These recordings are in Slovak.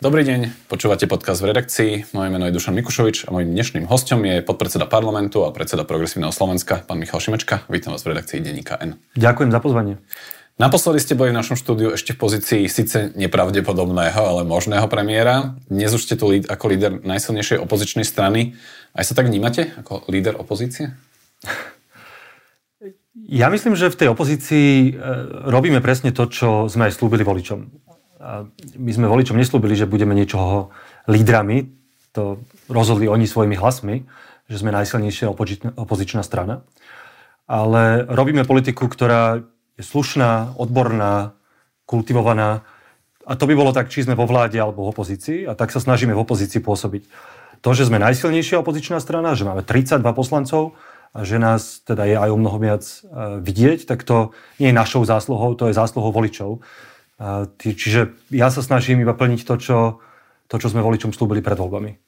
Dobrý deň, počúvate podcast v redakcii. Moje meno je Dušan Mikušovič a mojím dnešným hostom je podpredseda parlamentu a predseda Progresívneho Slovenska, pán Michal Šimečka. Vítam vás v redakcii Denníka N. Ďakujem za pozvanie. Naposledy ste boli v našom štúdiu ešte v pozícii síce nepravdepodobného, ale možného premiéra. Dnes už ste tu ako líder najsilnejšej opozičnej strany. Aj sa tak vnímate ako líder opozície? Ja myslím, že v tej opozícii e, robíme presne to, čo sme aj slúbili voličom my sme voličom neslúbili, že budeme niečoho lídrami, to rozhodli oni svojimi hlasmi, že sme najsilnejšia opozičná strana. Ale robíme politiku, ktorá je slušná, odborná, kultivovaná. A to by bolo tak, či sme vo vláde alebo v opozícii. A tak sa snažíme v opozícii pôsobiť. To, že sme najsilnejšia opozičná strana, že máme 32 poslancov a že nás teda je aj o mnoho viac e, vidieť, tak to nie je našou zásluhou, to je zásluhou voličov Čiže ja sa snažím iba plniť to, čo, to, čo sme voličom slúbili pred voľbami.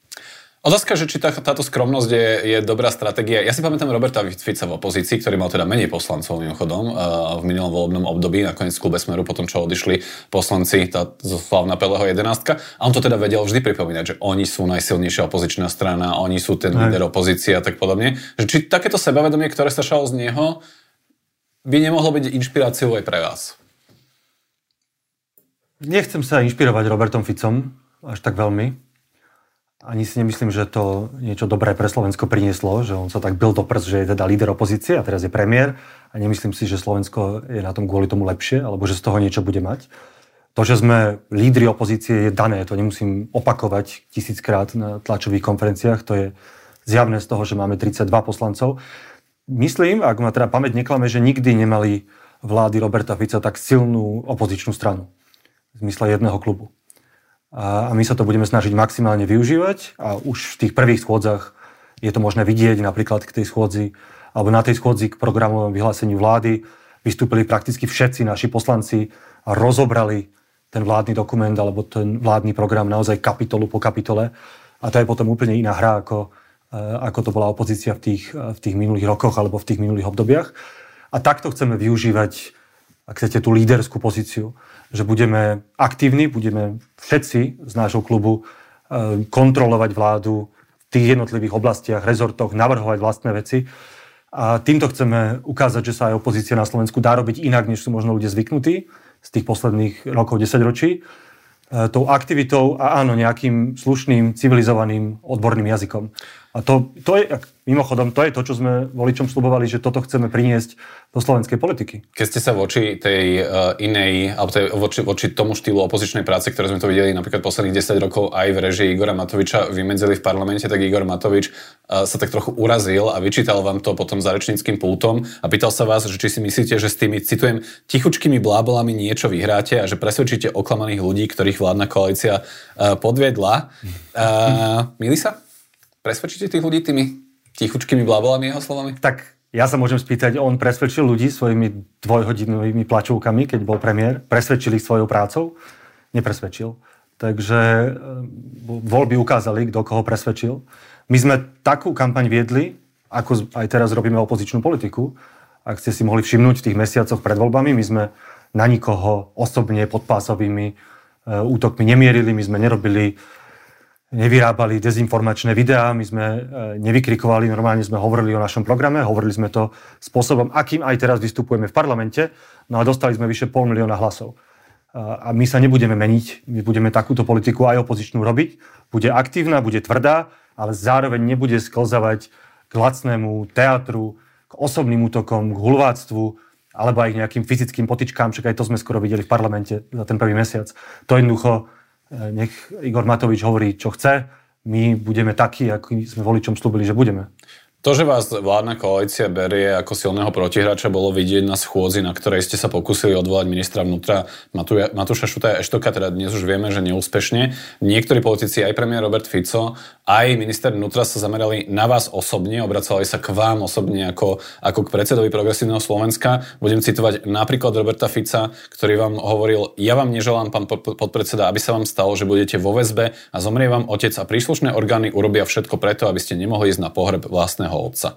Otázka, že či tá, táto skromnosť je, je dobrá stratégia. Ja si pamätám Roberta Fica v opozícii, ktorý mal teda menej poslancov mimochodom v minulom volebnom období, nakoniec v klube Smeru, potom čo odišli poslanci, tá slavná Peleho 11. A on to teda vedel vždy pripomínať, že oni sú najsilnejšia opozičná strana, oni sú ten líder opozície a tak podobne. Že či takéto sebavedomie, ktoré sa šalo z neho, by nemohlo byť inšpiráciou aj pre vás? Nechcem sa inšpirovať Robertom Ficom až tak veľmi. Ani si nemyslím, že to niečo dobré pre Slovensko prinieslo, že on sa tak byl do prst, že je teda líder opozície a teraz je premiér a nemyslím si, že Slovensko je na tom kvôli tomu lepšie alebo že z toho niečo bude mať. To, že sme lídri opozície je dané, to nemusím opakovať tisíckrát na tlačových konferenciách, to je zjavné z toho, že máme 32 poslancov. Myslím, ak ma teda pamäť neklame, že nikdy nemali vlády Roberta Fica tak silnú opozičnú stranu v zmysle jedného klubu. A, my sa to budeme snažiť maximálne využívať a už v tých prvých schôdzach je to možné vidieť napríklad k tej schôdzi, alebo na tej schôdzi k programovému vyhláseniu vlády vystúpili prakticky všetci naši poslanci a rozobrali ten vládny dokument alebo ten vládny program naozaj kapitolu po kapitole. A to je potom úplne iná hra, ako, e, ako to bola opozícia v tých, v tých minulých rokoch alebo v tých minulých obdobiach. A takto chceme využívať, ak chcete, tú líderskú pozíciu že budeme aktívni, budeme všetci z nášho klubu e, kontrolovať vládu v tých jednotlivých oblastiach, rezortoch, navrhovať vlastné veci. A týmto chceme ukázať, že sa aj opozícia na Slovensku dá robiť inak, než sú možno ľudia zvyknutí z tých posledných rokov, 10 ročí. E, tou aktivitou a áno, nejakým slušným, civilizovaným, odborným jazykom. A to, to je, mimochodom, to je to, čo sme voličom slubovali, že toto chceme priniesť do slovenskej politiky. Keď ste sa voči tej uh, inej, alebo tej, voči, voči tomu štýlu opozičnej práce, ktoré sme to videli napríklad posledných 10 rokov aj v režii Igora Matoviča vymedzili v parlamente, tak Igor Matovič uh, sa tak trochu urazil a vyčítal vám to potom za rečníckým pultom a pýtal sa vás, že či si myslíte, že s tými, citujem, tichučkými blábolami niečo vyhráte a že presvedčíte oklamaných ľudí, ktorých vládna koalícia uh, podviedla. Uh, milí sa? Presvedčíte tých ľudí tými tichučkými blabolami jeho slovami? Tak ja sa môžem spýtať, on presvedčil ľudí svojimi dvojhodinovými plačovkami, keď bol premiér? Presvedčil ich svojou prácou? Nepresvedčil. Takže e, voľby ukázali, kto koho presvedčil. My sme takú kampaň viedli, ako aj teraz robíme opozičnú politiku. Ak ste si mohli všimnúť v tých mesiacoch pred voľbami, my sme na nikoho osobne podpásovými e, útokmi nemierili, my sme nerobili nevyrábali dezinformačné videá, my sme e, nevykrikovali, normálne sme hovorili o našom programe, hovorili sme to spôsobom, akým aj teraz vystupujeme v parlamente, no a dostali sme vyše pol milióna hlasov. A my sa nebudeme meniť, my budeme takúto politiku aj opozičnú robiť, bude aktívna, bude tvrdá, ale zároveň nebude sklzavať k lacnému teatru, k osobným útokom, k hulváctvu, alebo aj k nejakým fyzickým potičkám, však aj to sme skoro videli v parlamente za ten prvý mesiac. To jednoducho nech Igor Matovič hovorí, čo chce, my budeme takí, ako sme voličom slúbili, že budeme. To, že vás vládna koalícia berie ako silného protihráča, bolo vidieť na schôdzi, na ktorej ste sa pokúsili odvolať ministra vnútra Matuja, Matúša Šutaja Eštoka, teda dnes už vieme, že neúspešne. Niektorí politici, aj premiér Robert Fico, aj minister vnútra sa zamerali na vás osobne, obracali sa k vám osobne ako, ako k predsedovi Progresívneho Slovenska. Budem citovať napríklad Roberta Fica, ktorý vám hovoril, ja vám neželám, pán podpredseda, aby sa vám stalo, že budete vo väzbe a zomrie vám otec a príslušné orgány urobia všetko preto, aby ste nemohli ísť na pohreb vlastného svojho otca.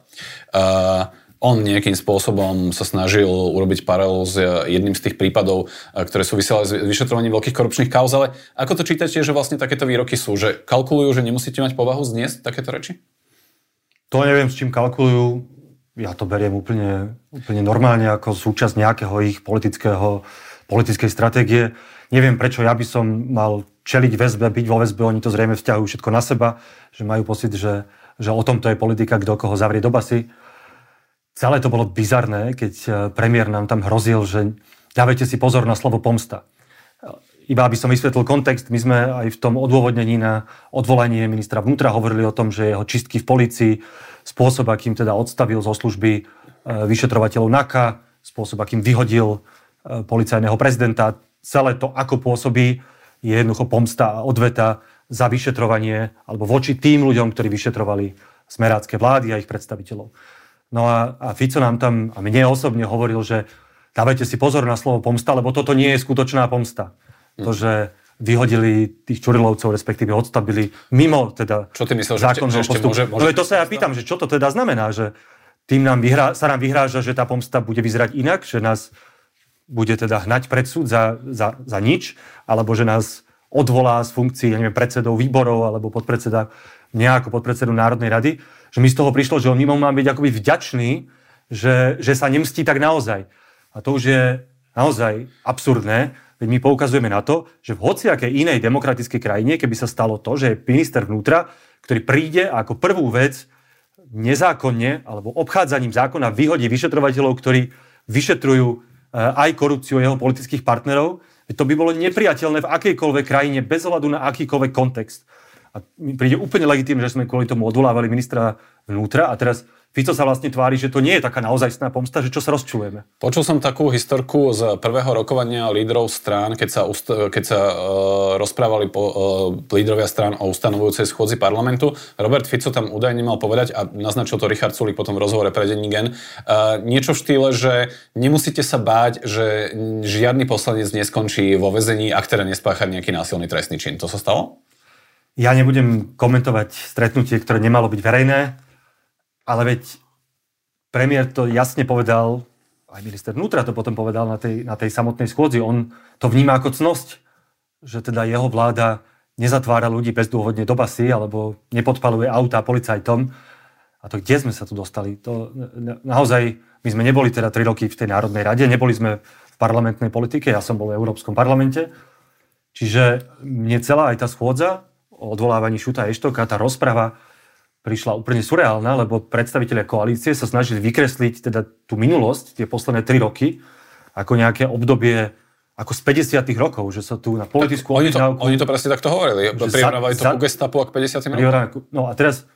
Uh, on nejakým spôsobom sa snažil urobiť paralelu s jedným z tých prípadov, ktoré súviseli s vyšetrovaním veľkých korupčných kauz, ale ako to čítate, že vlastne takéto výroky sú, že kalkulujú, že nemusíte mať povahu zniesť takéto reči? To neviem, s čím kalkulujú. Ja to beriem úplne, úplne normálne ako súčasť nejakého ich politického, politickej stratégie. Neviem, prečo ja by som mal čeliť väzbe, byť vo väzbe, oni to zrejme vzťahujú všetko na seba, že majú pocit, že že o tomto je politika, kto koho zavrie do basy. Celé to bolo bizarné, keď e, premiér nám tam hrozil, že dávajte si pozor na slovo pomsta. Iba aby som vysvetlil kontext, my sme aj v tom odôvodnení na odvolanie ministra vnútra hovorili o tom, že jeho čistky v policii, spôsob, akým teda odstavil zo služby e, vyšetrovateľov NAKA, spôsob, akým vyhodil e, policajného prezidenta, celé to, ako pôsobí, je jednoducho pomsta a odveta za vyšetrovanie alebo voči tým ľuďom, ktorí vyšetrovali smerácké vlády a ich predstaviteľov. No a, a Fico nám tam, a mne osobne hovoril, že dávajte si pozor na slovo pomsta, lebo toto nie je skutočná pomsta. To, že vyhodili tých Čurilovcov, respektíve odstavili mimo teda Čo ty myslel, že, ešte, že ešte môže, môže... No to sa ja pýtam, že čo to teda znamená, že tým nám vyhrá, sa nám vyhráža, že tá pomsta bude vyzerať inak, že nás bude teda hnať pred súd za, za, za nič, alebo že nás odvolá z funkcií, ja neviem, predsedov výborov alebo podpredseda, mňa ako podpredsedu Národnej rady, že mi z toho prišlo, že on mimo má byť akoby vďačný, že, že sa nemstí tak naozaj. A to už je naozaj absurdné, veď my poukazujeme na to, že v hociakej inej demokratickej krajine, keby sa stalo to, že je minister vnútra, ktorý príde a ako prvú vec nezákonne alebo obchádzaním zákona vyhodí vyšetrovateľov, ktorí vyšetrujú eh, aj korupciu jeho politických partnerov, to by bolo nepriateľné v akejkoľvek krajine, bez ohľadu na akýkoľvek kontext. A mi príde úplne legitímne, že sme kvôli tomu odvolávali ministra vnútra a teraz Fico sa vlastne tvári, že to nie je taká naozajstná pomsta, že čo sa rozčulujeme. Počul som takú historku z prvého rokovania lídrov strán, keď sa, keď sa uh, rozprávali po, uh, lídrovia strán o ustanovujúcej schôdzi parlamentu. Robert Fico tam údajne mal povedať, a naznačil to Richard Sulik potom v rozhovore pre denní gen, uh, niečo v štýle, že nemusíte sa báť, že žiadny poslanec neskončí vo väzení, ak teda nespácha nejaký násilný trestný čin. To sa stalo? Ja nebudem komentovať stretnutie, ktoré nemalo byť verejné. Ale veď premiér to jasne povedal, aj minister vnútra to potom povedal na tej, na tej samotnej schôdzi, on to vníma ako cnosť, že teda jeho vláda nezatvára ľudí bezdôvodne do basy alebo nepodpaluje auta policajtom. A to kde sme sa tu dostali? To, naozaj, my sme neboli teda 3 roky v tej Národnej rade, neboli sme v parlamentnej politike, ja som bol v Európskom parlamente. Čiže mne celá aj tá schôdza o odvolávaní Šuta Eštoka, tá rozprava, prišla úplne surreálna, lebo predstavitelia koalície sa snažili vykresliť teda tú minulosť, tie posledné tri roky, ako nejaké obdobie ako z 50 rokov, že sa tu na politickú oni to, oni to presne takto hovorili. Prirovnávali to ku gestapu a k 50 rokom. No a teraz,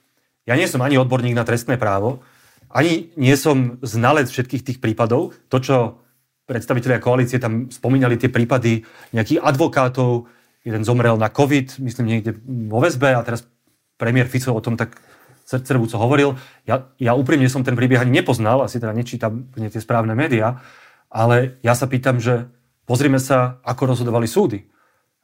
ja nie som ani odborník na trestné právo, ani nie som znalec všetkých tých prípadov. To, čo predstavitelia koalície tam spomínali, tie prípady nejakých advokátov, jeden zomrel na COVID, myslím niekde vo väzbe a teraz premiér Fico o tom tak co hovoril. Ja, ja úprimne som ten príbeh ani nepoznal, asi teda nečítam tie správne médiá, ale ja sa pýtam, že pozrime sa, ako rozhodovali súdy.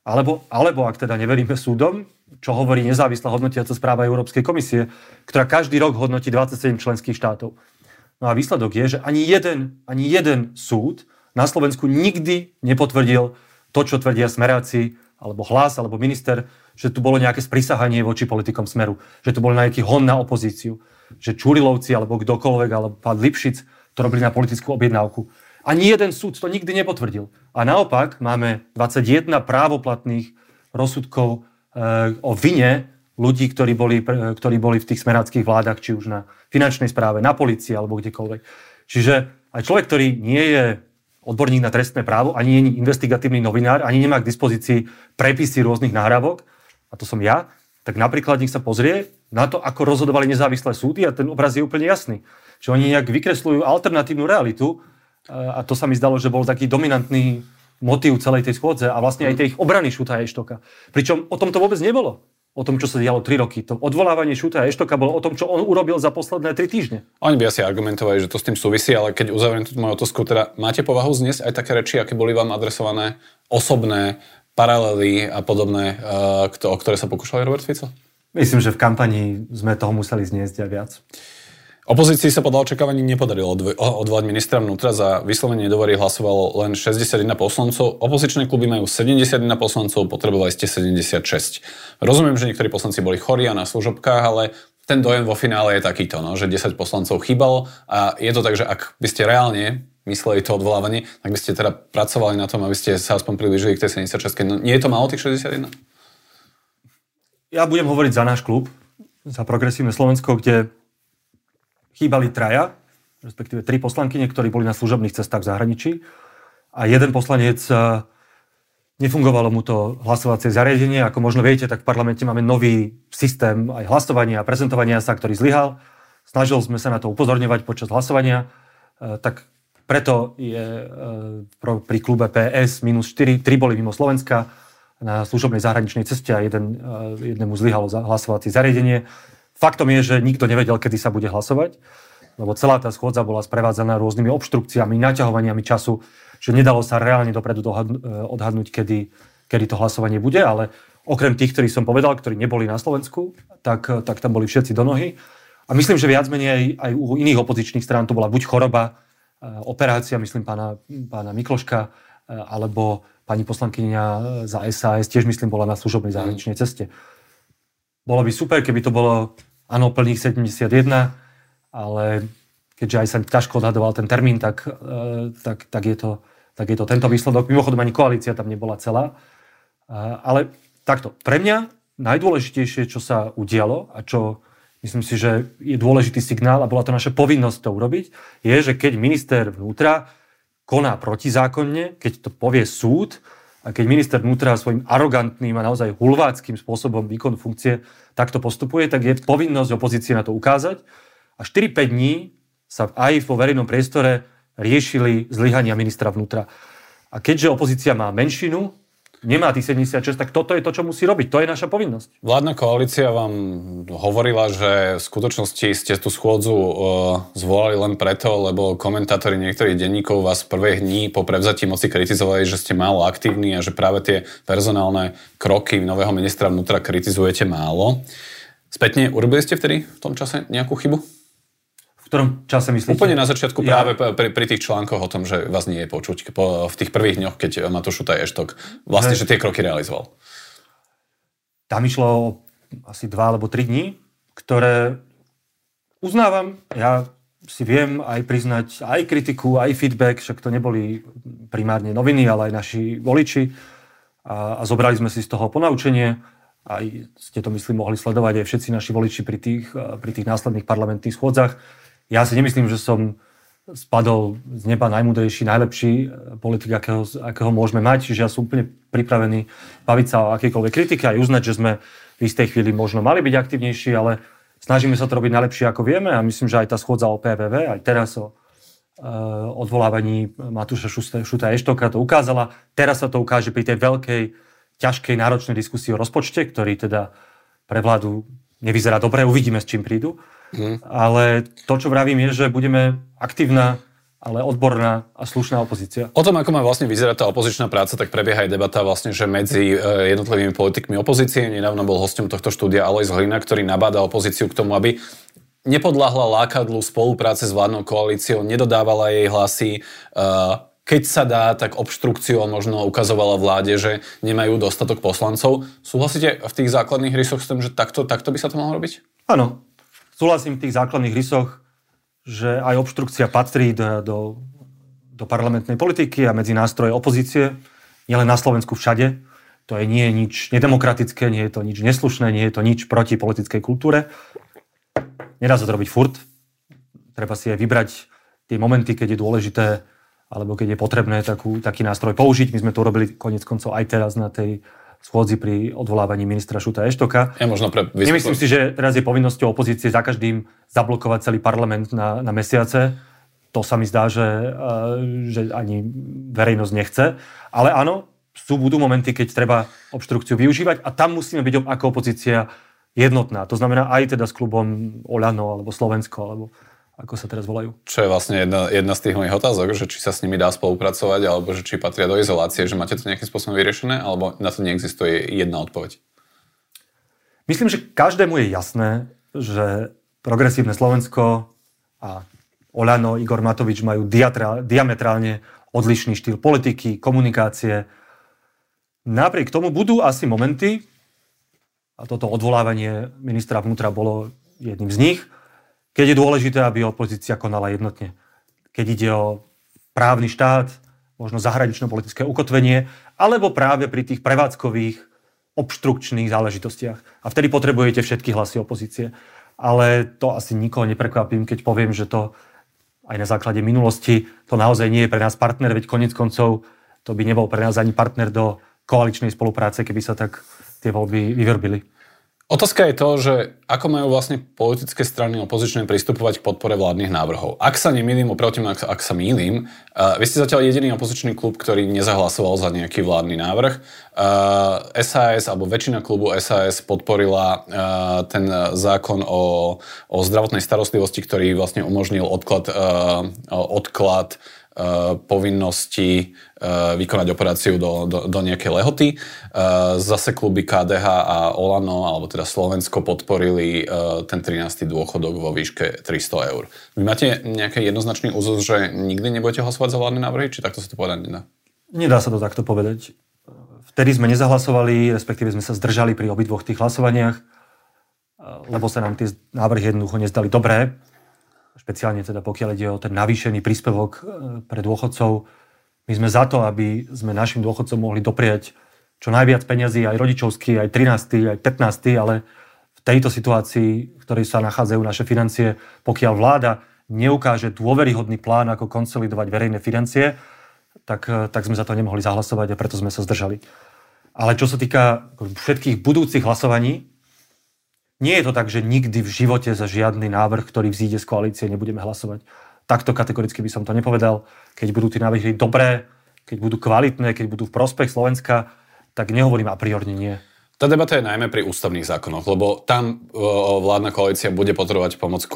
Alebo, alebo ak teda neveríme súdom, čo hovorí nezávislá hodnotiaca správa Európskej komisie, ktorá každý rok hodnotí 27 členských štátov. No a výsledok je, že ani jeden, ani jeden súd na Slovensku nikdy nepotvrdil to, čo tvrdia smeráci, alebo hlas, alebo minister, že tu bolo nejaké sprisahanie voči politikom Smeru, že tu bol nejaký hon na opozíciu, že Čurilovci alebo kdokoľvek, alebo pán Lipšic to robili na politickú objednávku. Ani jeden súd to nikdy nepotvrdil. A naopak máme 21 právoplatných rozsudkov e, o vine ľudí, ktorí boli, ktorí boli v tých smeráckých vládach, či už na finančnej správe, na policii alebo kdekoľvek. Čiže aj človek, ktorý nie je odborník na trestné právo, ani je investigatívny novinár, ani nemá k dispozícii prepisy rôznych nahrávok, a to som ja, tak napríklad nech sa pozrie na to, ako rozhodovali nezávislé súdy a ten obraz je úplne jasný. Že oni nejak vykresľujú alternatívnu realitu a to sa mi zdalo, že bol taký dominantný motív celej tej schôdze a vlastne aj tej ich obrany Šuta Eštoka. Pričom o tom to vôbec nebolo o tom, čo sa dialo 3 roky. To odvolávanie Šuta a Eštoka bolo o tom, čo on urobil za posledné 3 týždne. Oni by asi argumentovali, že to s tým súvisí, ale keď uzavriem túto moju otázku, teda máte povahu zniesť aj také reči, aké boli vám adresované, osobné, paralely a podobné, uh, o ktoré sa pokúšali Robert Fico? Myslím, že v kampani sme toho museli zniesť aj viac. Opozícii sa podľa očakávaní nepodarilo odvolať ministra vnútra. Za vyslovenie nedovory hlasovalo len 61 poslancov. Opozičné kluby majú 71 poslancov, potrebovali ste 76. Rozumiem, že niektorí poslanci boli chorí a na služobkách, ale ten dojem vo finále je takýto, no, že 10 poslancov chýbalo a je to tak, že ak by ste reálne mysleli to odvolávanie, tak by ste teda pracovali na tom, aby ste sa aspoň priblížili k tej 76. No, nie je to málo tých 61? Ja budem hovoriť za náš klub, za Progresívne Slovensko, kde chýbali traja, respektíve tri poslankyne, ktorí boli na služobných cestách v zahraničí a jeden poslanec e, nefungovalo mu to hlasovacie zariadenie. Ako možno viete, tak v parlamente máme nový systém aj hlasovania a prezentovania sa, ktorý zlyhal. Snažili sme sa na to upozorňovať počas hlasovania, e, tak preto je e, pri klube PS minus 4, 3 boli mimo Slovenska na služobnej zahraničnej ceste a jeden, jednému zlyhalo hlasovacie zariadenie. Faktom je, že nikto nevedel, kedy sa bude hlasovať, lebo celá tá schôdza bola sprevádzaná rôznymi obštrukciami, naťahovaniami času, že nedalo sa reálne dopredu e, odhadnúť, kedy, kedy to hlasovanie bude, ale okrem tých, ktorí som povedal, ktorí neboli na Slovensku, tak, tak tam boli všetci do nohy. A myslím, že viac menej aj, aj u iných opozičných strán to bola buď choroba, e, operácia, myslím, pána, pána Mikloška, e, alebo pani poslankyňa za SAS, tiež myslím, bola na služobnej zahraničnej ceste. Bolo by super, keby to bolo, áno, plných 71, ale keďže aj sa ťažko odhadoval ten termín, tak, e, tak, tak, je to, tak je to tento výsledok. Mimochodom ani koalícia tam nebola celá. Ale takto, pre mňa najdôležitejšie, čo sa udialo a čo myslím si, že je dôležitý signál a bola to naša povinnosť to urobiť, je, že keď minister vnútra koná protizákonne, keď to povie súd, a keď minister vnútra svojim arogantným a naozaj hulváckým spôsobom výkonu funkcie takto postupuje, tak je povinnosť opozície na to ukázať. A 4-5 dní sa aj vo verejnom priestore riešili zlyhania ministra vnútra. A keďže opozícia má menšinu, nemá tých 76, tak toto je to, čo musí robiť. To je naša povinnosť. Vládna koalícia vám hovorila, že v skutočnosti ste tú schôdzu uh, zvolali len preto, lebo komentátori niektorých denníkov vás prvých dní po prevzatí moci kritizovali, že ste málo aktívni a že práve tie personálne kroky nového ministra vnútra kritizujete málo. Spätne, urobili ste vtedy v tom čase nejakú chybu? V ktorom čase myslíte? Úplne na začiatku ja... práve pri, pri tých článkoch o tom, že vás nie je počuť po, v tých prvých dňoch, keď Matúš Šutaj Eštok vlastne, že tie kroky realizoval. Tam išlo asi dva alebo tri dní, ktoré uznávam, ja si viem aj priznať aj kritiku, aj feedback, však to neboli primárne noviny, ale aj naši voliči a, a zobrali sme si z toho ponaučenie. Aj ste to, myslím, mohli sledovať aj všetci naši voliči pri tých, pri tých následných parlamentných schôdzach ja si nemyslím, že som spadol z neba najmudrejší, najlepší eh, politik, akého, akého môžeme mať. Čiže ja som úplne pripravený baviť sa o akejkoľvek kritike aj uznať, že sme v istej chvíli možno mali byť aktivnejší, ale snažíme sa to robiť najlepšie, ako vieme a myslím, že aj tá schôdza o PVV, aj teraz o uh, odvolávaní Matúša Šuta Eštoka to ukázala. Teraz sa to ukáže pri tej veľkej, ťažkej, náročnej diskusii o rozpočte, ktorý teda pre vládu nevyzerá dobre, uvidíme, s čím prídu. Mm. Ale to, čo vravím, je, že budeme aktívna ale odborná a slušná opozícia. O tom, ako má vlastne vyzerať tá opozičná práca, tak prebieha aj debata vlastne, že medzi e, jednotlivými politikmi opozície. Nedávno bol hostom tohto štúdia Alois Hlina, ktorý nabáda opozíciu k tomu, aby nepodláhla lákadlu spolupráce s vládnou koalíciou, nedodávala jej hlasy, e, keď sa dá, tak obštrukciou možno ukazovala vláde, že nemajú dostatok poslancov. Súhlasíte v tých základných rysoch s tým, že takto, takto by sa to mohlo robiť? Áno, súhlasím v tých základných rysoch, že aj obštrukcia patrí do, do, do parlamentnej politiky a medzi nástroje opozície, nielen na Slovensku všade. To je nie je nič nedemokratické, nie je to nič neslušné, nie je to nič proti politickej kultúre. Nedá sa to robiť furt. Treba si aj vybrať tie momenty, keď je dôležité alebo keď je potrebné takú, taký nástroj použiť. My sme to urobili konec koncov aj teraz na tej schôdzi pri odvolávaní ministra Šuta Eštoka. Ja možno pre vysvetlo... Nemyslím si, že teraz je povinnosťou opozície za každým zablokovať celý parlament na, na mesiace. To sa mi zdá, že, že ani verejnosť nechce. Ale áno, sú, budú momenty, keď treba obštrukciu využívať a tam musíme byť ako opozícia jednotná. To znamená aj teda s klubom Oľano alebo Slovensko alebo ako sa teraz volajú. Čo je vlastne jedna, jedna z tých mojich otázok, že či sa s nimi dá spolupracovať, alebo že či patria do izolácie, že máte to nejakým spôsobom vyriešené, alebo na to neexistuje jedna odpoveď? Myslím, že každému je jasné, že progresívne Slovensko a Olano, Igor Matovič majú diametrálne odlišný štýl politiky, komunikácie. Napriek tomu budú asi momenty, a toto odvolávanie ministra vnútra bolo jedným z nich, keď je dôležité, aby opozícia konala jednotne. Keď ide o právny štát, možno zahranično-politické ukotvenie, alebo práve pri tých prevádzkových obštrukčných záležitostiach. A vtedy potrebujete všetky hlasy opozície. Ale to asi nikoho neprekvapím, keď poviem, že to aj na základe minulosti to naozaj nie je pre nás partner, veď konec koncov to by nebol pre nás ani partner do koaličnej spolupráce, keby sa tak tie voľby vyverbili. Otázka je to, že ako majú vlastne politické strany opozičné pristupovať k podpore vládnych návrhov. Ak sa nemýlim, oproti ak, ak sa mýlim, uh, vy ste zatiaľ jediný opozičný klub, ktorý nezahlasoval za nejaký vládny návrh. Uh, SAS alebo väčšina klubu SAS podporila uh, ten zákon o, o zdravotnej starostlivosti, ktorý vlastne umožnil odklad, uh, odklad povinnosti eh, vykonať operáciu do, do, do nejakej lehoty. Eh, zase kluby KDH a Olano, alebo teda Slovensko, podporili ten 13. dôchodok vo výške 300 eur. Vy máte nejaký jednoznačný úzus, že nikdy nebudete hlasovať za vládne návrhy, či takto sa to povedať nedá? Nedá sa to takto povedať. Vtedy sme nezahlasovali, respektíve sme sa zdržali pri obidvoch tých hlasovaniach, lebo sa nám tie návrhy jednoducho nezdali dobré špeciálne teda pokiaľ ide o ten navýšený príspevok e, pre dôchodcov. My sme za to, aby sme našim dôchodcom mohli doprieť čo najviac peňazí, aj rodičovský, aj 13., aj 15., ale v tejto situácii, v ktorej sa nachádzajú naše financie, pokiaľ vláda neukáže dôveryhodný plán, ako konsolidovať verejné financie, tak, e, tak sme za to nemohli zahlasovať a preto sme sa zdržali. Ale čo sa týka všetkých budúcich hlasovaní, nie je to tak, že nikdy v živote za žiadny návrh, ktorý vzíde z koalície, nebudeme hlasovať. Takto kategoricky by som to nepovedal. Keď budú tie návrhy dobré, keď budú kvalitné, keď budú v prospech Slovenska, tak nehovorím a priorne nie. Tá debata je najmä pri ústavných zákonoch, lebo tam vládna koalícia bude potrebovať pomoc,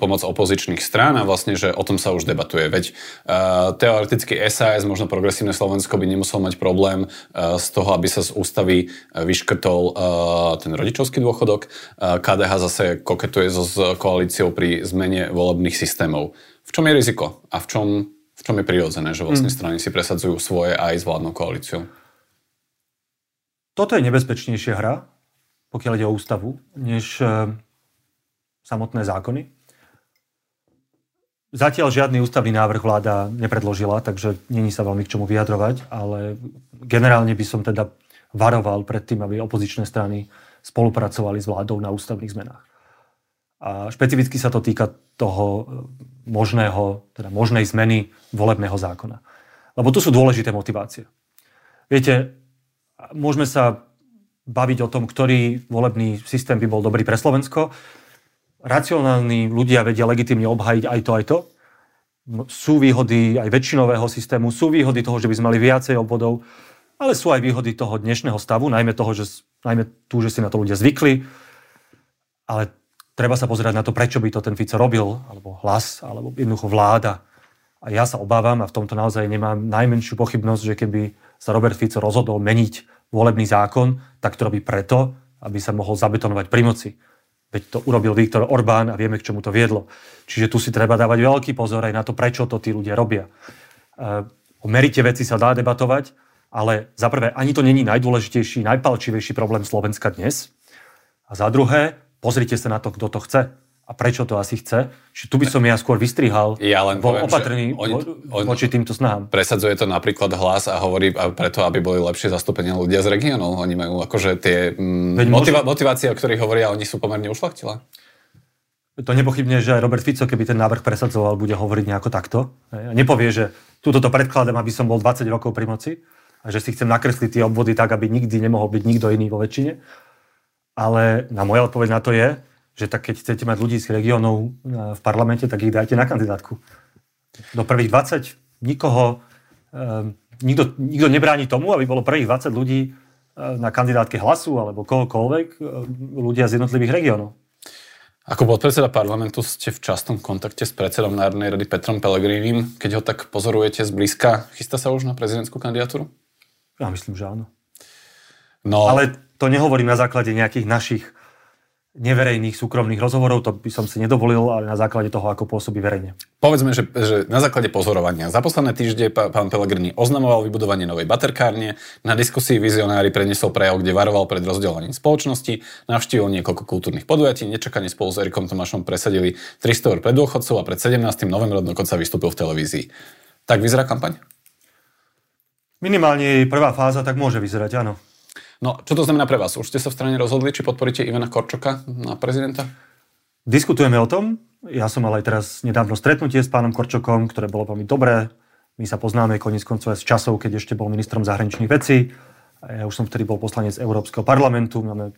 pomoc opozičných strán a vlastne, že o tom sa už debatuje. Veď uh, teoreticky SAS, možno progresívne Slovensko by nemusel mať problém uh, z toho, aby sa z ústavy vyškrtol uh, ten rodičovský dôchodok. Uh, KDH zase koketuje so s koalíciou pri zmene volebných systémov. V čom je riziko a v čom, v čom je prirodzené, že vlastne mm. strany si presadzujú svoje aj s vládnou koalíciou? Toto je nebezpečnejšia hra, pokiaľ ide o ústavu, než e, samotné zákony. Zatiaľ žiadny ústavný návrh vláda nepredložila, takže není sa veľmi k čomu vyjadrovať, ale generálne by som teda varoval pred tým, aby opozičné strany spolupracovali s vládou na ústavných zmenách. A špecificky sa to týka toho e, možného, teda možnej zmeny volebného zákona. Lebo tu sú dôležité motivácie. Viete, Môžeme sa baviť o tom, ktorý volebný systém by bol dobrý pre Slovensko. Racionálni ľudia vedia legitimne obhajiť aj to, aj to. Sú výhody aj väčšinového systému, sú výhody toho, že by sme mali viacej obvodov, ale sú aj výhody toho dnešného stavu, najmä toho, že, najmä tu, že si na to ľudia zvykli. Ale treba sa pozerať na to, prečo by to ten Fico robil, alebo hlas, alebo jednoducho vláda. A ja sa obávam, a v tomto naozaj nemám najmenšiu pochybnosť, že keby sa Robert Fico rozhodol meniť volebný zákon, tak to robí preto, aby sa mohol zabetonovať pri moci. Veď to urobil Viktor Orbán a vieme, k čomu to viedlo. Čiže tu si treba dávať veľký pozor aj na to, prečo to tí ľudia robia. E, o merite veci sa dá debatovať, ale za prvé, ani to není najdôležitejší, najpalčivejší problém Slovenska dnes. A za druhé, pozrite sa na to, kto to chce a prečo to asi chce. Čiže tu by som ja skôr vystrihal, ja len bol poviem, opatrný voči týmto snahám. Presadzuje to napríklad hlas a hovorí preto, aby boli lepšie zastúpenia ľudia z regiónov. Oni majú akože tie mm, motiva- môže... motivácie, o ktorých hovoria, oni sú pomerne ušlachtila. To nepochybne, že aj Robert Fico, keby ten návrh presadzoval, bude hovoriť nejako takto. A nepovie, že túto to predkladám, aby som bol 20 rokov pri moci, a že si chcem nakresliť tie obvody tak, aby nikdy nemohol byť nikto iný vo väčšine. Ale na moja odpoveď na to je, že tak keď chcete mať ľudí z regiónov e, v parlamente, tak ich dajte na kandidátku. Do prvých 20 nikoho, um, nikto, nikto nebráni tomu, aby bolo prvých 20 ľudí e, na kandidátke hlasu alebo kohokoľvek ľudia z jednotlivých regiónov. Ako podpredseda parlamentu ste v častom kontakte s predsedom Národnej rady Petrom Pellegrinim. Keď ho tak pozorujete zblízka, chystá sa už na prezidentskú kandidatúru? Ja myslím, že áno. No... Ale to nehovorím na základe nejakých našich neverejných súkromných rozhovorov, to by som si nedovolil, ale na základe toho, ako pôsobí verejne. Povedzme, že, že na základe pozorovania. Za posledné týždne pán Pellegrini oznamoval vybudovanie novej baterkárne, na diskusii vizionári predniesol prejav, kde varoval pred rozdeľovaním spoločnosti, navštívil niekoľko kultúrnych podujatí, nečakane spolu s Erikom Tomášom presadili 300 eur pre dôchodcov a pred 17. novembrom dokonca vystúpil v televízii. Tak vyzerá kampaň? Minimálne prvá fáza tak môže vyzerať, áno. No, čo to znamená pre vás? Už ste sa v strane rozhodli, či podporíte Ivana Korčoka na prezidenta? Diskutujeme o tom. Ja som mal aj teraz nedávno stretnutie s pánom Korčokom, ktoré bolo veľmi dobré. My sa poznáme koniec koncov z časov, keď ešte bol ministrom zahraničných vecí. Ja už som vtedy bol poslanec Európskeho parlamentu. Máme,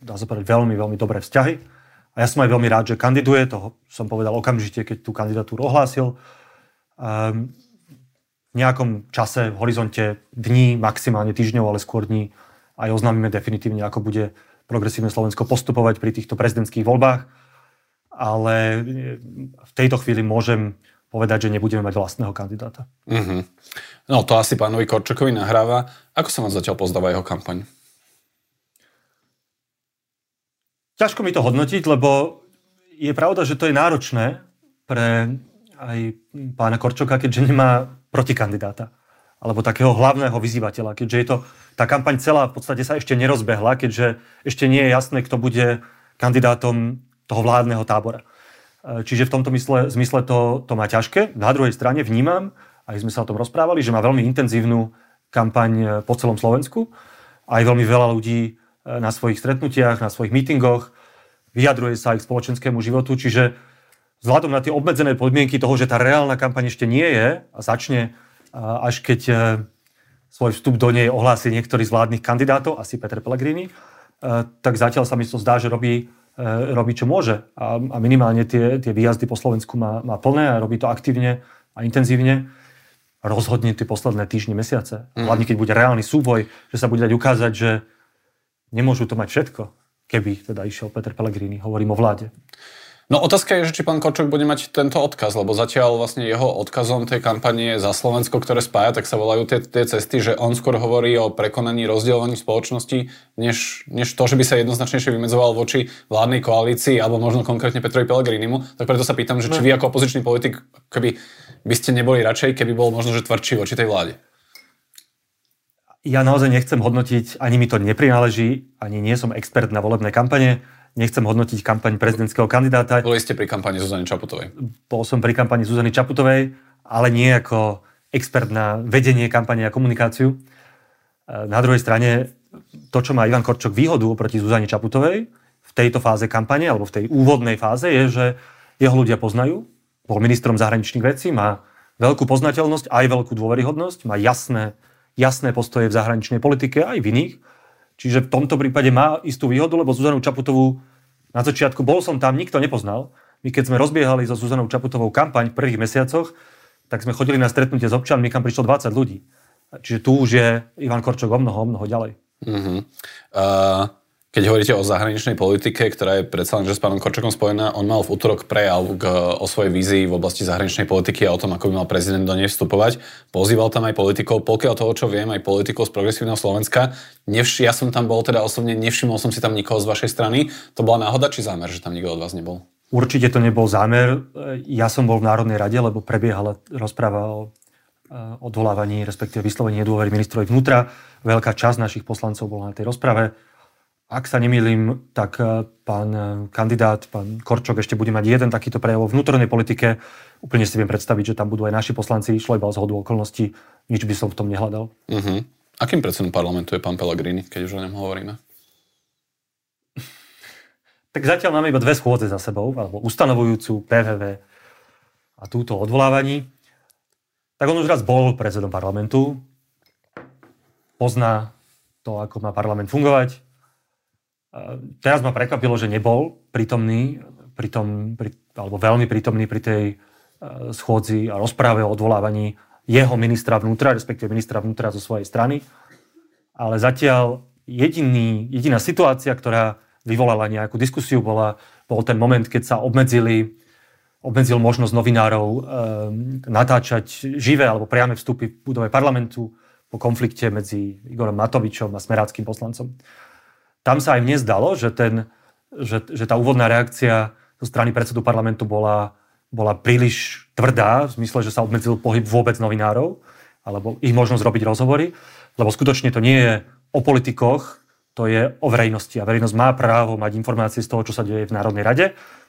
dá sa povedať, veľmi, veľmi dobré vzťahy. A ja som aj veľmi rád, že kandiduje. To som povedal okamžite, keď tú kandidatúru ohlásil. Um, v nejakom čase, v horizonte dní, maximálne týždňov, ale skôr dní, aj oznámime definitívne, ako bude progresívne Slovensko postupovať pri týchto prezidentských voľbách. Ale e, v tejto chvíli môžem povedať, že nebudeme mať vlastného kandidáta. Mm-hmm. No to asi pánovi Korčokovi nahráva. Ako sa vám zatiaľ pozdáva jeho kampaň? Ťažko mi to hodnotiť, lebo je pravda, že to je náročné pre aj pána Korčoka, keďže nemá protikandidáta alebo takého hlavného vyzývateľa, keďže je to, tá kampaň celá v podstate sa ešte nerozbehla, keďže ešte nie je jasné, kto bude kandidátom toho vládneho tábora. E, čiže v tomto mysle, zmysle to, to má ťažké. Na druhej strane vnímam, aj sme sa o tom rozprávali, že má veľmi intenzívnu kampaň e, po celom Slovensku. Aj veľmi veľa ľudí e, na svojich stretnutiach, na svojich mítingoch vyjadruje sa aj k spoločenskému životu, čiže vzhľadom na tie obmedzené podmienky toho, že tá reálna kampaň ešte nie je a začne až keď e, svoj vstup do nej ohlási niektorý z vládnych kandidátov, asi Peter Pellegrini, e, tak zatiaľ sa mi to zdá, že robí, e, robí čo môže. A, minimálne tie, tie výjazdy po Slovensku má, má plné a robí to aktívne a intenzívne. Rozhodne tie posledné týždne, mesiace. Mm. Hlavne keď bude reálny súboj, že sa bude dať ukázať, že nemôžu to mať všetko, keby teda išiel Peter Pellegrini. Hovorím o vláde. No otázka je, že či pán Korčok bude mať tento odkaz, lebo zatiaľ vlastne jeho odkazom tej kampanie za Slovensko, ktoré spája, tak sa volajú tie, tie cesty, že on skôr hovorí o prekonaní rozdielovaní spoločnosti, než, než to, že by sa jednoznačnejšie vymedzoval voči vládnej koalícii alebo možno konkrétne Petrovi Pellegrinimu. Tak preto sa pýtam, že či vy ako opozičný politik, keby by ste neboli radšej, keby bol možno, že tvrdší voči tej vláde. Ja naozaj nechcem hodnotiť, ani mi to neprináleží, ani nie som expert na volebné kampane Nechcem hodnotiť kampaň prezidentského kandidáta. Boli ste pri kampani Zuzany Čaputovej. Bol som pri kampani Zuzany Čaputovej, ale nie ako expert na vedenie kampane a komunikáciu. E, na druhej strane, to, čo má Ivan Korčok výhodu oproti Zuzane Čaputovej v tejto fáze kampane, alebo v tej úvodnej fáze, je, že jeho ľudia poznajú. Bol ministrom zahraničných vecí, má veľkú poznateľnosť, aj veľkú dôveryhodnosť, má jasné, jasné postoje v zahraničnej politike, aj v iných Čiže v tomto prípade má istú výhodu, lebo Zuzanu Čaputovú na začiatku bol som tam, nikto nepoznal. My keď sme rozbiehali so Zuzanou Čaputovou kampaň v prvých mesiacoch, tak sme chodili na stretnutie s občanmi, kam prišlo 20 ľudí. Čiže tu už je Ivan Korčok o mnoho, o mnoho ďalej. Uh-huh. Uh, keď hovoríte o zahraničnej politike, ktorá je predsa len, že s pánom Korčokom spojená, on mal v útorok prejav k, o svojej vízii v oblasti zahraničnej politiky a o tom, ako by mal prezident do nej vstupovať. Pozýval tam aj politikov, pokiaľ toho, čo viem, aj politikov z progresívneho Slovenska. Nevš- ja som tam bol teda osobne, nevšimol som si tam nikoho z vašej strany. To bola náhoda či zámer, že tam nikto od vás nebol? Určite to nebol zámer. Ja som bol v Národnej rade, lebo prebiehala rozpráva o odvolávaní, respektíve vyslovení nedôvery ministrovi vnútra. Veľká časť našich poslancov bola na tej rozprave ak sa nemýlim, tak e, pán e, kandidát, pán Korčok ešte bude mať jeden takýto prejav o vnútornej politike. Úplne si viem predstaviť, že tam budú aj naši poslanci, išlo iba o zhodu okolností, nič by som v tom nehľadal. Uh-huh. Akým predsedom parlamentu je pán Pellegrini, keď už o ňom hovoríme? Tak zatiaľ máme iba dve schôdze za sebou, alebo ustanovujúcu PVV a túto odvolávaní. Tak on už raz bol predsedom parlamentu. pozná to, ako má parlament fungovať. Teraz ma prekvapilo, že nebol prítomný, pritom, pri, alebo veľmi prítomný pri tej e, schôdzi a rozpráve o odvolávaní jeho ministra vnútra, respektíve ministra vnútra zo svojej strany. Ale zatiaľ jediný, jediná situácia, ktorá vyvolala nejakú diskusiu, bola, bol ten moment, keď sa obmedzili obmedzil možnosť novinárov e, natáčať živé alebo priame vstupy v budove parlamentu po konflikte medzi Igorom Matovičom a smeráckým poslancom. Tam sa aj mne zdalo, že, ten, že, že tá úvodná reakcia zo strany predsedu parlamentu bola, bola príliš tvrdá, v zmysle, že sa obmedzil pohyb vôbec novinárov, alebo ich možnosť robiť rozhovory, lebo skutočne to nie je o politikoch, to je o verejnosti a verejnosť má právo mať informácie z toho, čo sa deje v Národnej rade,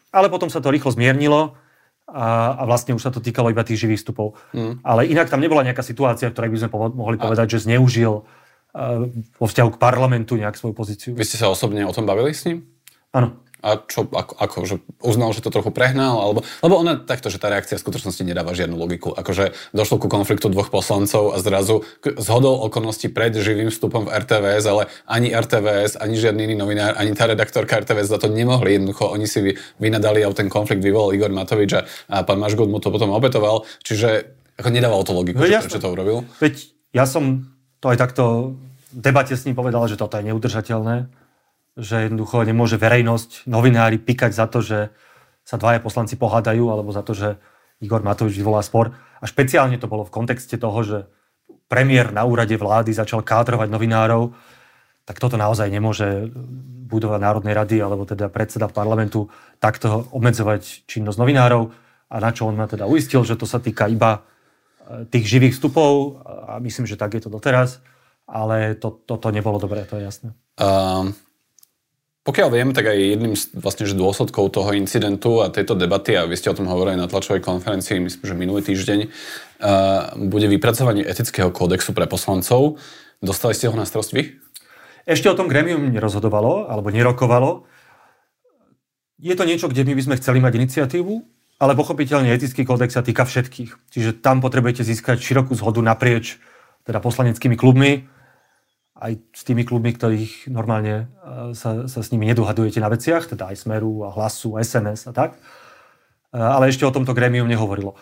ale potom sa to rýchlo zmiernilo a, a vlastne už sa to týkalo iba tých živých vstupov. Mm. Ale inak tam nebola nejaká situácia, v ktorej by sme mohli povedať, a... že zneužil vo vzťahu k parlamentu nejak svoju pozíciu. Vy ste sa osobne o tom bavili s ním? Áno. A čo, ako, ako že uznal, že to trochu prehnal? Alebo, lebo ona takto, že tá reakcia v skutočnosti nedáva žiadnu logiku. Akože došlo ku konfliktu dvoch poslancov a zrazu zhodol okolností pred živým vstupom v RTVS, ale ani RTVS, ani žiadny iný novinár, ani tá redaktorka RTVS za to nemohli. Jednoducho oni si vynadali a ten konflikt vyvolal Igor Matovič a, a pán Mašgut mu to potom opetoval. Čiže ako nedával to logiku, Veď, že, prečo to urobil. Veď ja som to aj takto debate s ním povedal, že toto je neudržateľné že jednoducho nemôže verejnosť, novinári pikať za to, že sa dvaja poslanci pohádajú, alebo za to, že Igor Matovič vyvolá spor. A špeciálne to bolo v kontexte toho, že premiér na úrade vlády začal kádrovať novinárov, tak toto naozaj nemôže budova Národnej rady, alebo teda predseda parlamentu takto obmedzovať činnosť novinárov. A na čo on ma teda uistil, že to sa týka iba e, tých živých vstupov, a myslím, že tak je to doteraz, ale to, toto nebolo dobré, to je jasné. Um, pokiaľ viem, tak aj jedným z vlastne, že dôsledkov toho incidentu a tejto debaty, a vy ste o tom hovorili na tlačovej konferencii, myslím, že minulý týždeň, uh, bude vypracovanie etického kódexu pre poslancov. Dostali ste ho na starost vy? Ešte o tom gremium nerozhodovalo, alebo nerokovalo. Je to niečo, kde my by sme chceli mať iniciatívu, ale pochopiteľne etický kódex sa týka všetkých. Čiže tam potrebujete získať širokú zhodu naprieč teda poslaneckými klubmi, aj s tými klubmi, ktorých normálne e, sa, sa s nimi nedohadujete na veciach, teda aj Smeru a Hlasu, SNS a tak. E, ale ešte o tomto grémium nehovorilo.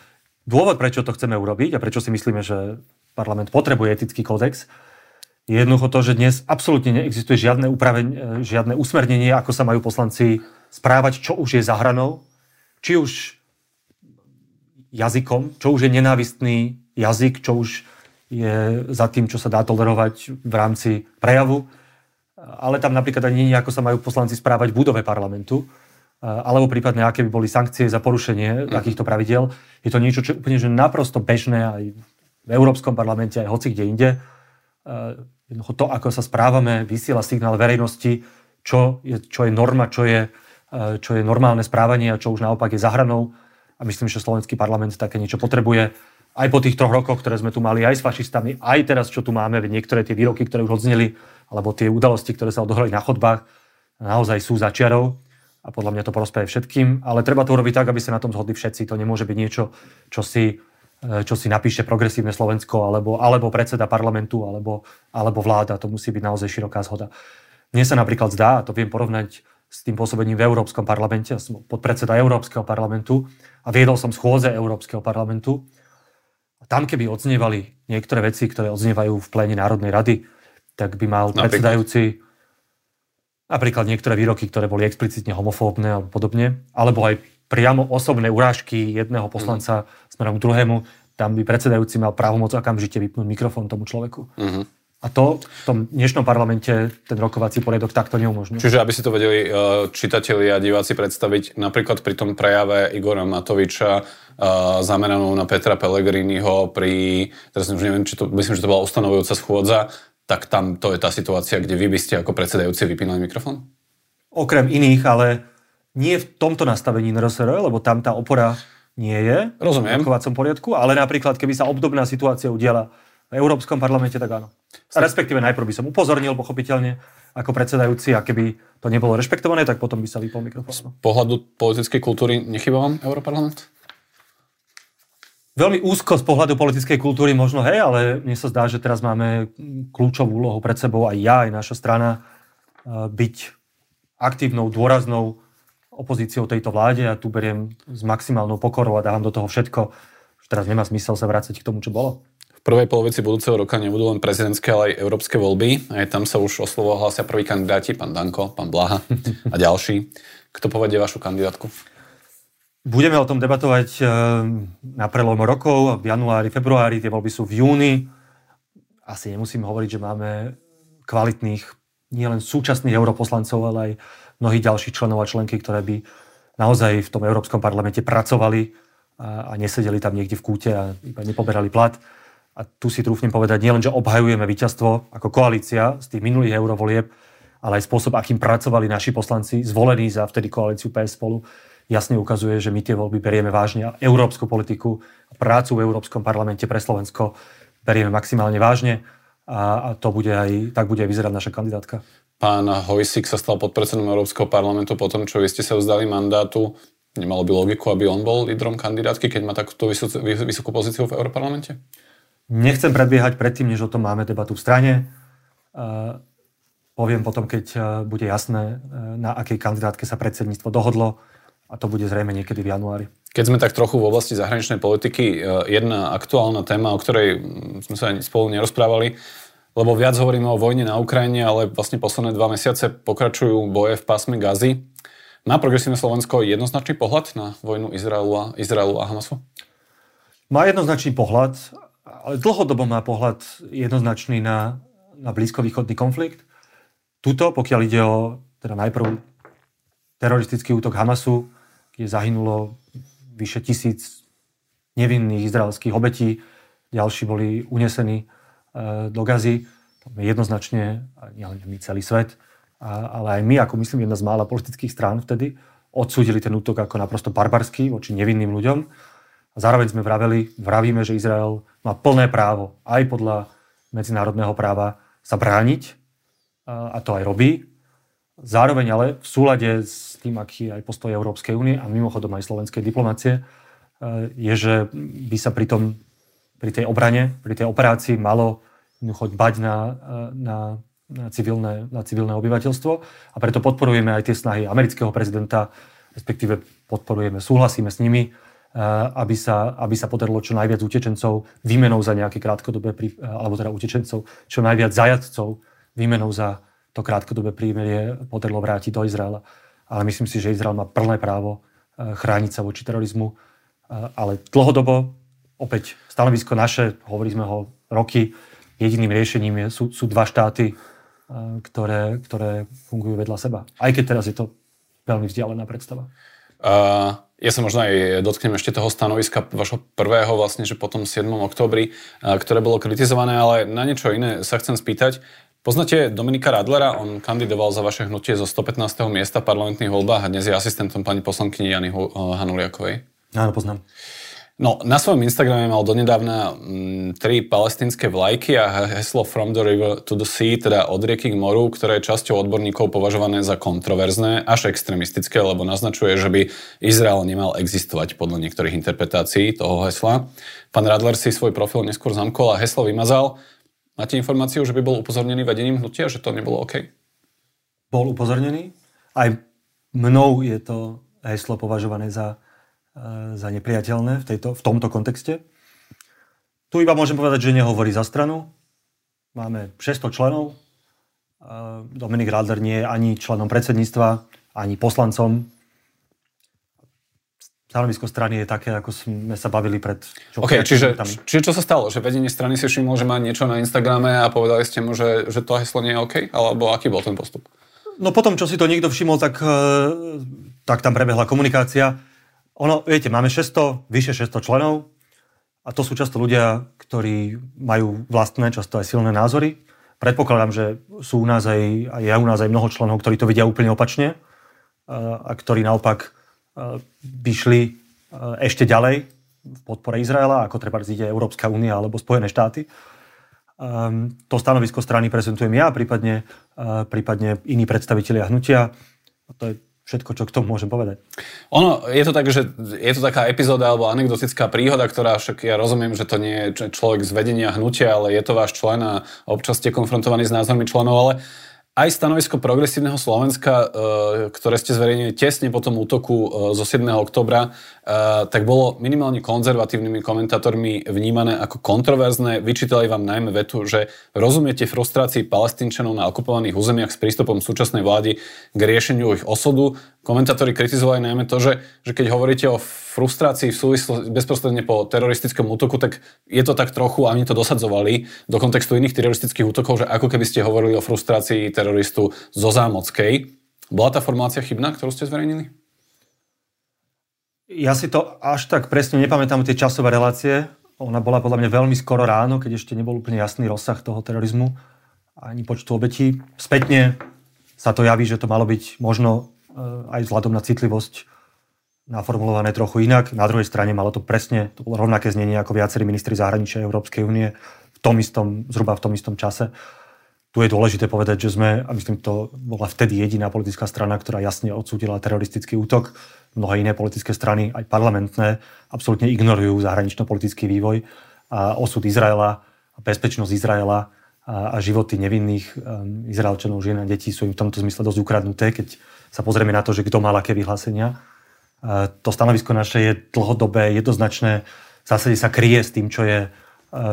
Dôvod, prečo to chceme urobiť a prečo si myslíme, že parlament potrebuje etický kódex, je jednoducho to, že dnes absolútne neexistuje žiadne, upraven, e, žiadne usmernenie, ako sa majú poslanci správať, čo už je za hranou, či už jazykom, čo už je nenávistný jazyk, čo už je za tým, čo sa dá tolerovať v rámci prejavu. Ale tam napríklad ani nie ako sa majú poslanci správať v budove parlamentu, alebo prípadne, aké by boli sankcie za porušenie mm. takýchto pravidel. Je to niečo, čo je úplne že naprosto bežné aj v Európskom parlamente, aj hoci kde inde. Jednoducho to, ako sa správame, vysiela signál verejnosti, čo je, čo je norma, čo je, čo je normálne správanie a čo už naopak je zahranou. A myslím, že slovenský parlament také niečo potrebuje aj po tých troch rokoch, ktoré sme tu mali aj s fašistami, aj teraz, čo tu máme, niektoré tie výroky, ktoré už odzneli, alebo tie udalosti, ktoré sa odohrali na chodbách, naozaj sú začiarov a podľa mňa to prospeje všetkým, ale treba to urobiť tak, aby sa na tom zhodli všetci. To nemôže byť niečo, čo si, e, čo si napíše progresívne Slovensko, alebo, alebo predseda parlamentu, alebo, alebo vláda. To musí byť naozaj široká zhoda. Mne sa napríklad zdá, a to viem porovnať s tým pôsobením v Európskom parlamente, ja som podpredseda Európskeho parlamentu a viedol som schôdze Európskeho parlamentu, tam, keby odznievali niektoré veci, ktoré odznievajú v pléne Národnej rady, tak by mal napríklad. predsedajúci napríklad niektoré výroky, ktoré boli explicitne homofóbne alebo podobne, alebo aj priamo osobné urážky jedného poslanca mm. smerom k druhému, tam by predsedajúci mal právomoc okamžite vypnúť mikrofón tomu človeku. Mm-hmm. A to v tom dnešnom parlamente ten rokovací poriadok takto neumožňuje. Čiže aby si to vedeli e, čitatelia a diváci predstaviť, napríklad pri tom prejave Igora Matoviča zameranú na Petra Pellegriniho pri, teraz už neviem, či to, myslím, že to bola ustanovujúca schôdza, tak tam to je tá situácia, kde vy by ste ako predsedajúci vypínali mikrofón? Okrem iných, ale nie v tomto nastavení NRSR, lebo tam tá opora nie je Rozumiem. v rokovacom poriadku, ale napríklad, keby sa obdobná situácia udiala v Európskom parlamente, tak áno. Respektíve najprv by som upozornil, pochopiteľne, ako predsedajúci, a keby to nebolo rešpektované, tak potom by sa vypol mikrofón. Z pohľadu politickej kultúry nechýba vám Európarlament? Veľmi úzko z pohľadu politickej kultúry možno, hej, ale mne sa zdá, že teraz máme kľúčovú úlohu pred sebou aj ja, aj naša strana eh, byť aktívnou, dôraznou opozíciou tejto vláde a tu beriem s maximálnou pokorou a dávam do toho všetko. Už teraz nemá zmysel sa vrácať k tomu, čo bolo. V prvej polovici budúceho roka nebudú len prezidentské, ale aj európske voľby. Aj tam sa už o slovo hlásia prví kandidáti, pán Danko, pán Blaha a ďalší. Kto povedie vašu kandidátku? Budeme o tom debatovať eh, na prelom rokov, v januári, februári, tie voľby sú v júni. Asi nemusím hovoriť, že máme kvalitných, nielen súčasných europoslancov, ale aj mnohých ďalších členov a členky, ktoré by naozaj v tom Európskom parlamente pracovali a, a nesedeli tam niekde v kúte a iba nepoberali plat. A tu si trúfnem povedať, nielen, že obhajujeme víťazstvo ako koalícia z tých minulých eurovolieb, ale aj spôsob, akým pracovali naši poslanci, zvolení za vtedy koalíciu PS spolu, jasne ukazuje, že my tie voľby berieme vážne a európsku politiku a prácu v Európskom parlamente pre Slovensko berieme maximálne vážne a, a to bude aj, tak bude aj vyzerať naša kandidátka. Pán Hojsik sa stal podpredsedom Európskeho parlamentu po tom, čo vy ste sa vzdali mandátu. Nemalo by logiku, aby on bol lídrom kandidátky, keď má takúto vysokú, vysokú pozíciu v Európarlamente? Nechcem predbiehať predtým, než o tom máme debatu v strane. Uh, poviem potom, keď uh, bude jasné, uh, na akej kandidátke sa predsedníctvo dohodlo a to bude zrejme niekedy v januári. Keď sme tak trochu v oblasti zahraničnej politiky, e, jedna aktuálna téma, o ktorej sme sa spolu nerozprávali, lebo viac hovoríme o vojne na Ukrajine, ale vlastne posledné dva mesiace pokračujú boje v pásme Gazy. Má progresívne Slovensko jednoznačný pohľad na vojnu Izraelu a, Izraelu a Hamasu? Má jednoznačný pohľad, ale dlhodobo má pohľad jednoznačný na, na blízkovýchodný konflikt. Tuto, pokiaľ ide o teda najprv teroristický útok Hamasu, kde zahynulo vyše tisíc nevinných izraelských obetí, ďalší boli unesení e, do Gazy. To je jednoznačne, nielen my, celý svet, ale aj my, ako myslím, jedna z mála politických strán vtedy, odsúdili ten útok ako naprosto barbarský voči nevinným ľuďom. A zároveň sme vraveli, vravíme, že Izrael má plné právo aj podľa medzinárodného práva sa brániť a to aj robí. Zároveň ale v súlade s tým, aký aj postoj Európskej únie a mimochodom aj slovenskej diplomácie, e, je, že by sa pri, tom, pri tej obrane, pri tej operácii malo choť bať na, e, na, na, civilné, na civilné obyvateľstvo. A preto podporujeme aj tie snahy amerického prezidenta, respektíve podporujeme, súhlasíme s nimi, e, aby sa, aby sa podarilo čo najviac utečencov výmenou za nejaké krátkodobé, alebo teda utečencov, čo najviac zajadcov výmenou za to krátkodobé prímerie podarilo vrátiť do Izraela. Ale myslím si, že Izrael má plné právo eh, chrániť sa voči terorizmu. Eh, ale dlhodobo, opäť stanovisko naše, hovorili sme ho roky, jediným riešením je, sú, sú dva štáty, eh, ktoré, ktoré fungujú vedľa seba. Aj keď teraz je to veľmi vzdialená predstava. Uh, ja sa možno aj dotknem ešte toho stanoviska vašho prvého, vlastne, že potom 7. oktobri, uh, ktoré bolo kritizované, ale na niečo iné sa chcem spýtať. Poznáte Dominika Radlera? On kandidoval za vaše hnutie zo 115. miesta v parlamentných voľbách a dnes je asistentom pani poslankyni Jany Hanuliakovej. Áno, poznám. No, na svojom Instagrame mal donedávna mm, tri palestinské vlajky a heslo From the River to the Sea, teda od rieky k moru, ktoré je časťou odborníkov považované za kontroverzné, až extremistické, lebo naznačuje, že by Izrael nemal existovať podľa niektorých interpretácií toho hesla. Pán Radler si svoj profil neskôr zamkol a heslo vymazal. Máte informáciu, že by bol upozornený vedením hnutia, že to nebolo OK? Bol upozornený. Aj mnou je to heslo považované za, e, za nepriateľné v, tejto, v tomto kontexte. Tu iba môžem povedať, že nehovorí za stranu. Máme 600 členov. E, Dominik Radler nie je ani členom predsedníctva, ani poslancom stanovisko strany je také, ako sme sa bavili pred... Čo okay, čiže, čiže čo sa stalo? Že vedenie strany si všimlo, že má niečo na Instagrame a povedali ste mu, že, že to heslo nie je OK? Alebo aký bol ten postup? No potom, čo si to niekto všimol, tak, e, tak tam prebehla komunikácia. Ono, viete, máme 600, vyše 600 členov a to sú často ľudia, ktorí majú vlastné, často aj silné názory. Predpokladám, že sú u nás aj, aj ja u nás aj mnoho členov, ktorí to vidia úplne opačne a ktorí naopak by šli e, ešte ďalej v podpore Izraela, ako treba ide Európska únia alebo Spojené štáty. Um, to stanovisko strany prezentujem ja, prípadne, uh, prípadne iní predstavitelia hnutia. To je všetko, čo k tomu môžem povedať. Ono, je to tak, že je to taká epizóda alebo anekdotická príhoda, ktorá však ja rozumiem, že to nie je človek z vedenia hnutia, ale je to váš člen a občas ste konfrontovaní s názormi členov, ale aj stanovisko progresívneho Slovenska, e, ktoré ste zverejnili tesne po tom útoku e, zo 7. oktobra, e, tak bolo minimálne konzervatívnymi komentátormi vnímané ako kontroverzné. Vyčítali vám najmä vetu, že rozumiete frustrácii palestínčanov na okupovaných územiach s prístupom súčasnej vlády k riešeniu ich osudu. Komentátori kritizovali najmä to, že, že keď hovoríte o frustrácii v súvislosti bezprostredne po teroristickom útoku, tak je to tak trochu, a oni to dosadzovali do kontextu iných teroristických útokov, že ako keby ste hovorili o frustrácii teroristu zo Zámockej. Bola tá formulácia chybná, ktorú ste zverejnili? Ja si to až tak presne nepamätám tie časové relácie. Ona bola podľa mňa veľmi skoro ráno, keď ešte nebol úplne jasný rozsah toho terorizmu ani počtu obetí. Spätne sa to javí, že to malo byť možno aj vzhľadom na citlivosť naformulované trochu inak. Na druhej strane malo to presne, to bolo rovnaké znenie ako viacerí ministri zahraničia Európskej únie v tom istom, zhruba v tom istom čase. Tu je dôležité povedať, že sme, a myslím, to bola vtedy jediná politická strana, ktorá jasne odsúdila teroristický útok. Mnohé iné politické strany, aj parlamentné, absolútne ignorujú zahranično-politický vývoj a osud Izraela, a bezpečnosť Izraela a, a životy nevinných um, Izraelčanov, žien a detí sú im v tomto zmysle dosť ukradnuté, keď sa pozrieme na to, že kto mal aké vyhlásenia. To stanovisko naše je dlhodobé, jednoznačné, v zásade sa kryje s tým, čo je,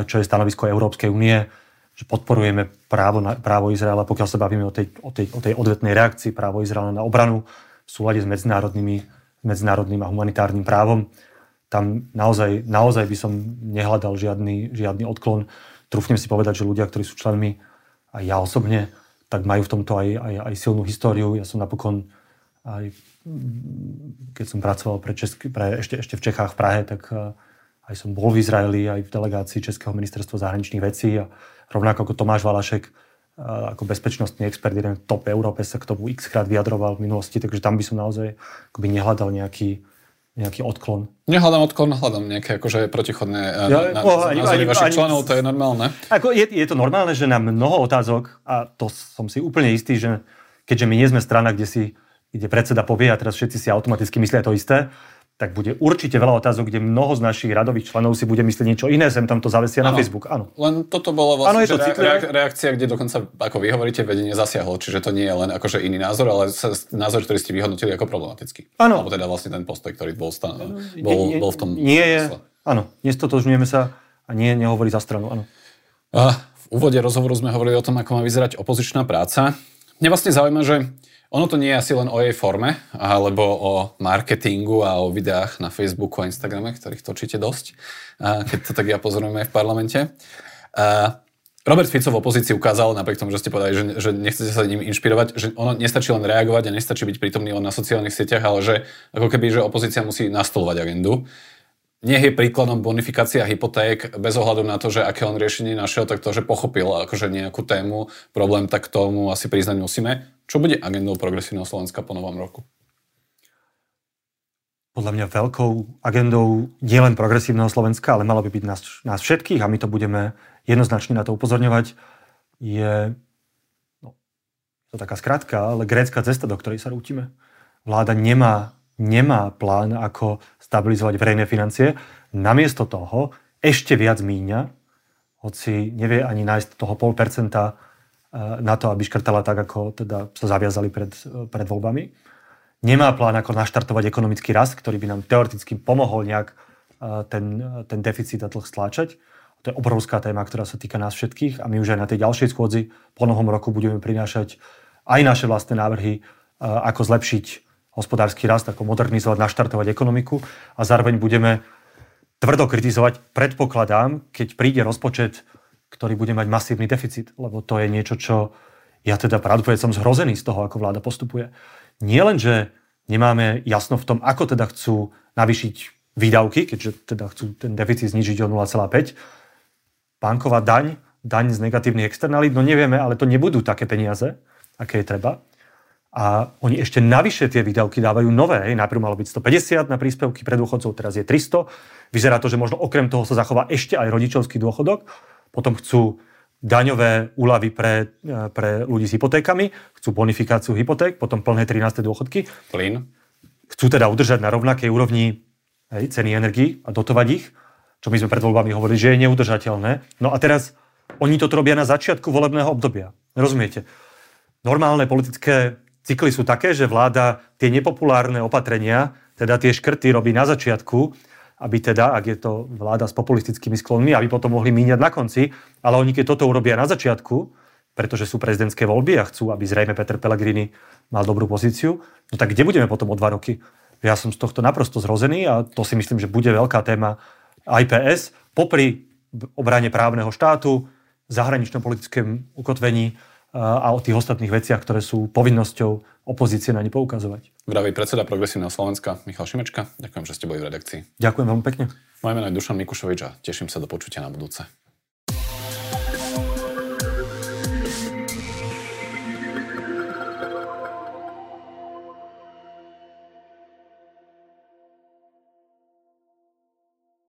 čo je stanovisko Európskej únie, že podporujeme právo, na, právo Izraela, pokiaľ sa bavíme o tej, o, tej, o tej odvetnej reakcii, právo Izraela na obranu v súlade s medzinárodnými, medzinárodným a humanitárnym právom. Tam naozaj, naozaj by som nehľadal žiadny, žiadny odklon. Trúfnem si povedať, že ľudia, ktorí sú členmi, aj ja osobne, tak majú v tomto aj, aj, aj silnú históriu. Ja som napokon aj keď som pracoval pre, Česky, pre ešte, ešte v Čechách v Prahe, tak eh, aj som bol v Izraeli, aj v delegácii Českého ministerstva zahraničných vecí a rovnako ako Tomáš Valašek, eh, ako bezpečnostný expert, jeden top Európe sa k tomu x krát vyjadroval v minulosti, takže tam by som naozaj akoby nehľadal nejaký, nejaký odklon. Nehľadám odklon, hľadám nejaké akože protichodné eh, ja, na, oh, názory vašich ani, členov, to je normálne. Ako je, je to normálne, že na mnoho otázok, a to som si úplne istý, že keďže my nie sme strana, kde si kde predseda povie a teraz všetci si automaticky myslia to isté, tak bude určite veľa otázok, kde mnoho z našich radových členov si bude myslieť niečo iné, sem tam to zavesia ano. na Facebook. Áno. Len toto bolo vlastne ano, je to reak- reakcia, kde dokonca, ako vy hovoríte, vedenie zasiahlo. Čiže to nie je len akože iný názor, ale názor, ktorý ste vyhodnotili ako problematický. Áno. Alebo teda vlastne ten postoj, ktorý bol, stan- bol, nie, bol v tom. Nie je. Áno, nestotožňujeme sa a nie, nehovorí za stranu. Áno. A v úvode rozhovoru sme hovorili o tom, ako má vyzerať opozičná práca. Mňa vlastne zaujíma, že ono to nie je asi len o jej forme, alebo o marketingu a o videách na Facebooku a Instagrame, ktorých točíte dosť, keď to tak ja pozorujem aj v parlamente. Robert Fico v opozícii ukázal, napriek tomu, že ste povedali, že, že nechcete sa ním inšpirovať, že ono nestačí len reagovať a nestačí byť prítomný len na sociálnych sieťach, ale že ako keby, že opozícia musí nastolovať agendu. Nech je príkladom bonifikácia hypoték bez ohľadu na to, že aké on riešenie našiel, tak to, že pochopil akože nejakú tému, problém, tak tomu asi priznať musíme. Čo bude agendou progresívneho Slovenska po novom roku? Podľa mňa veľkou agendou nielen progresívneho Slovenska, ale malo by byť nás, nás všetkých a my to budeme jednoznačne na to upozorňovať, je no, to taká skratka, ale grécka cesta, do ktorej sa rútime. Vláda nemá, nemá plán, ako stabilizovať verejné financie. Namiesto toho ešte viac míňa, hoci nevie ani nájsť toho pol percenta Eh, na to, aby škrtala tak, ako teda sa zaviazali pred, eh, pred voľbami. Nemá plán, ako naštartovať ekonomický rast, ktorý by nám teoreticky pomohol nejak eh, ten, ten deficit a dlh stláčať. To je obrovská téma, ktorá sa týka nás všetkých a my už aj na tej ďalšej schôdzi po novom roku budeme prinášať aj naše vlastné návrhy, ako zlepšiť hospodársky rast, ako modernizovať, naštartovať ekonomiku a zároveň budeme tvrdo kritizovať, predpokladám, keď príde rozpočet ktorý bude mať masívny deficit, lebo to je niečo, čo ja teda pravdepodobne som zhrozený z toho, ako vláda postupuje. Nie len, že nemáme jasno v tom, ako teda chcú navýšiť výdavky, keďže teda chcú ten deficit znižiť o 0,5. Banková daň, daň z negatívnych externalít, no nevieme, ale to nebudú také peniaze, aké je treba. A oni ešte navyše tie výdavky dávajú nové. Hej. Najprv malo byť 150 na príspevky pre dôchodcov, teraz je 300. Vyzerá to, že možno okrem toho sa zachová ešte aj rodičovský dôchodok. Potom chcú daňové úlavy pre, pre ľudí s hypotékami, chcú bonifikáciu hypoték, potom plné 13. dôchodky. Plyn. Chcú teda udržať na rovnakej úrovni hej, ceny energii a dotovať ich, čo my sme pred voľbami hovorili, že je neudržateľné. No a teraz oni to robia na začiatku volebného obdobia. Rozumiete? Normálne politické cykly sú také, že vláda tie nepopulárne opatrenia, teda tie škrty robí na začiatku, aby teda, ak je to vláda s populistickými sklonmi, aby potom mohli míňať na konci, ale oni keď toto urobia na začiatku, pretože sú prezidentské voľby a chcú, aby zrejme Peter Pellegrini mal dobrú pozíciu, no tak kde budeme potom o dva roky? Ja som z tohto naprosto zrozený a to si myslím, že bude veľká téma IPS popri obrane právneho štátu, zahraničnom politickom ukotvení a o tých ostatných veciach, ktoré sú povinnosťou opozície na ne poukazovať. Vraví predseda Progresívneho Slovenska Michal Šimečka. Ďakujem, že ste boli v redakcii. Ďakujem veľmi pekne. Moje meno je Dušan Mikušovič a teším sa do počutia na budúce.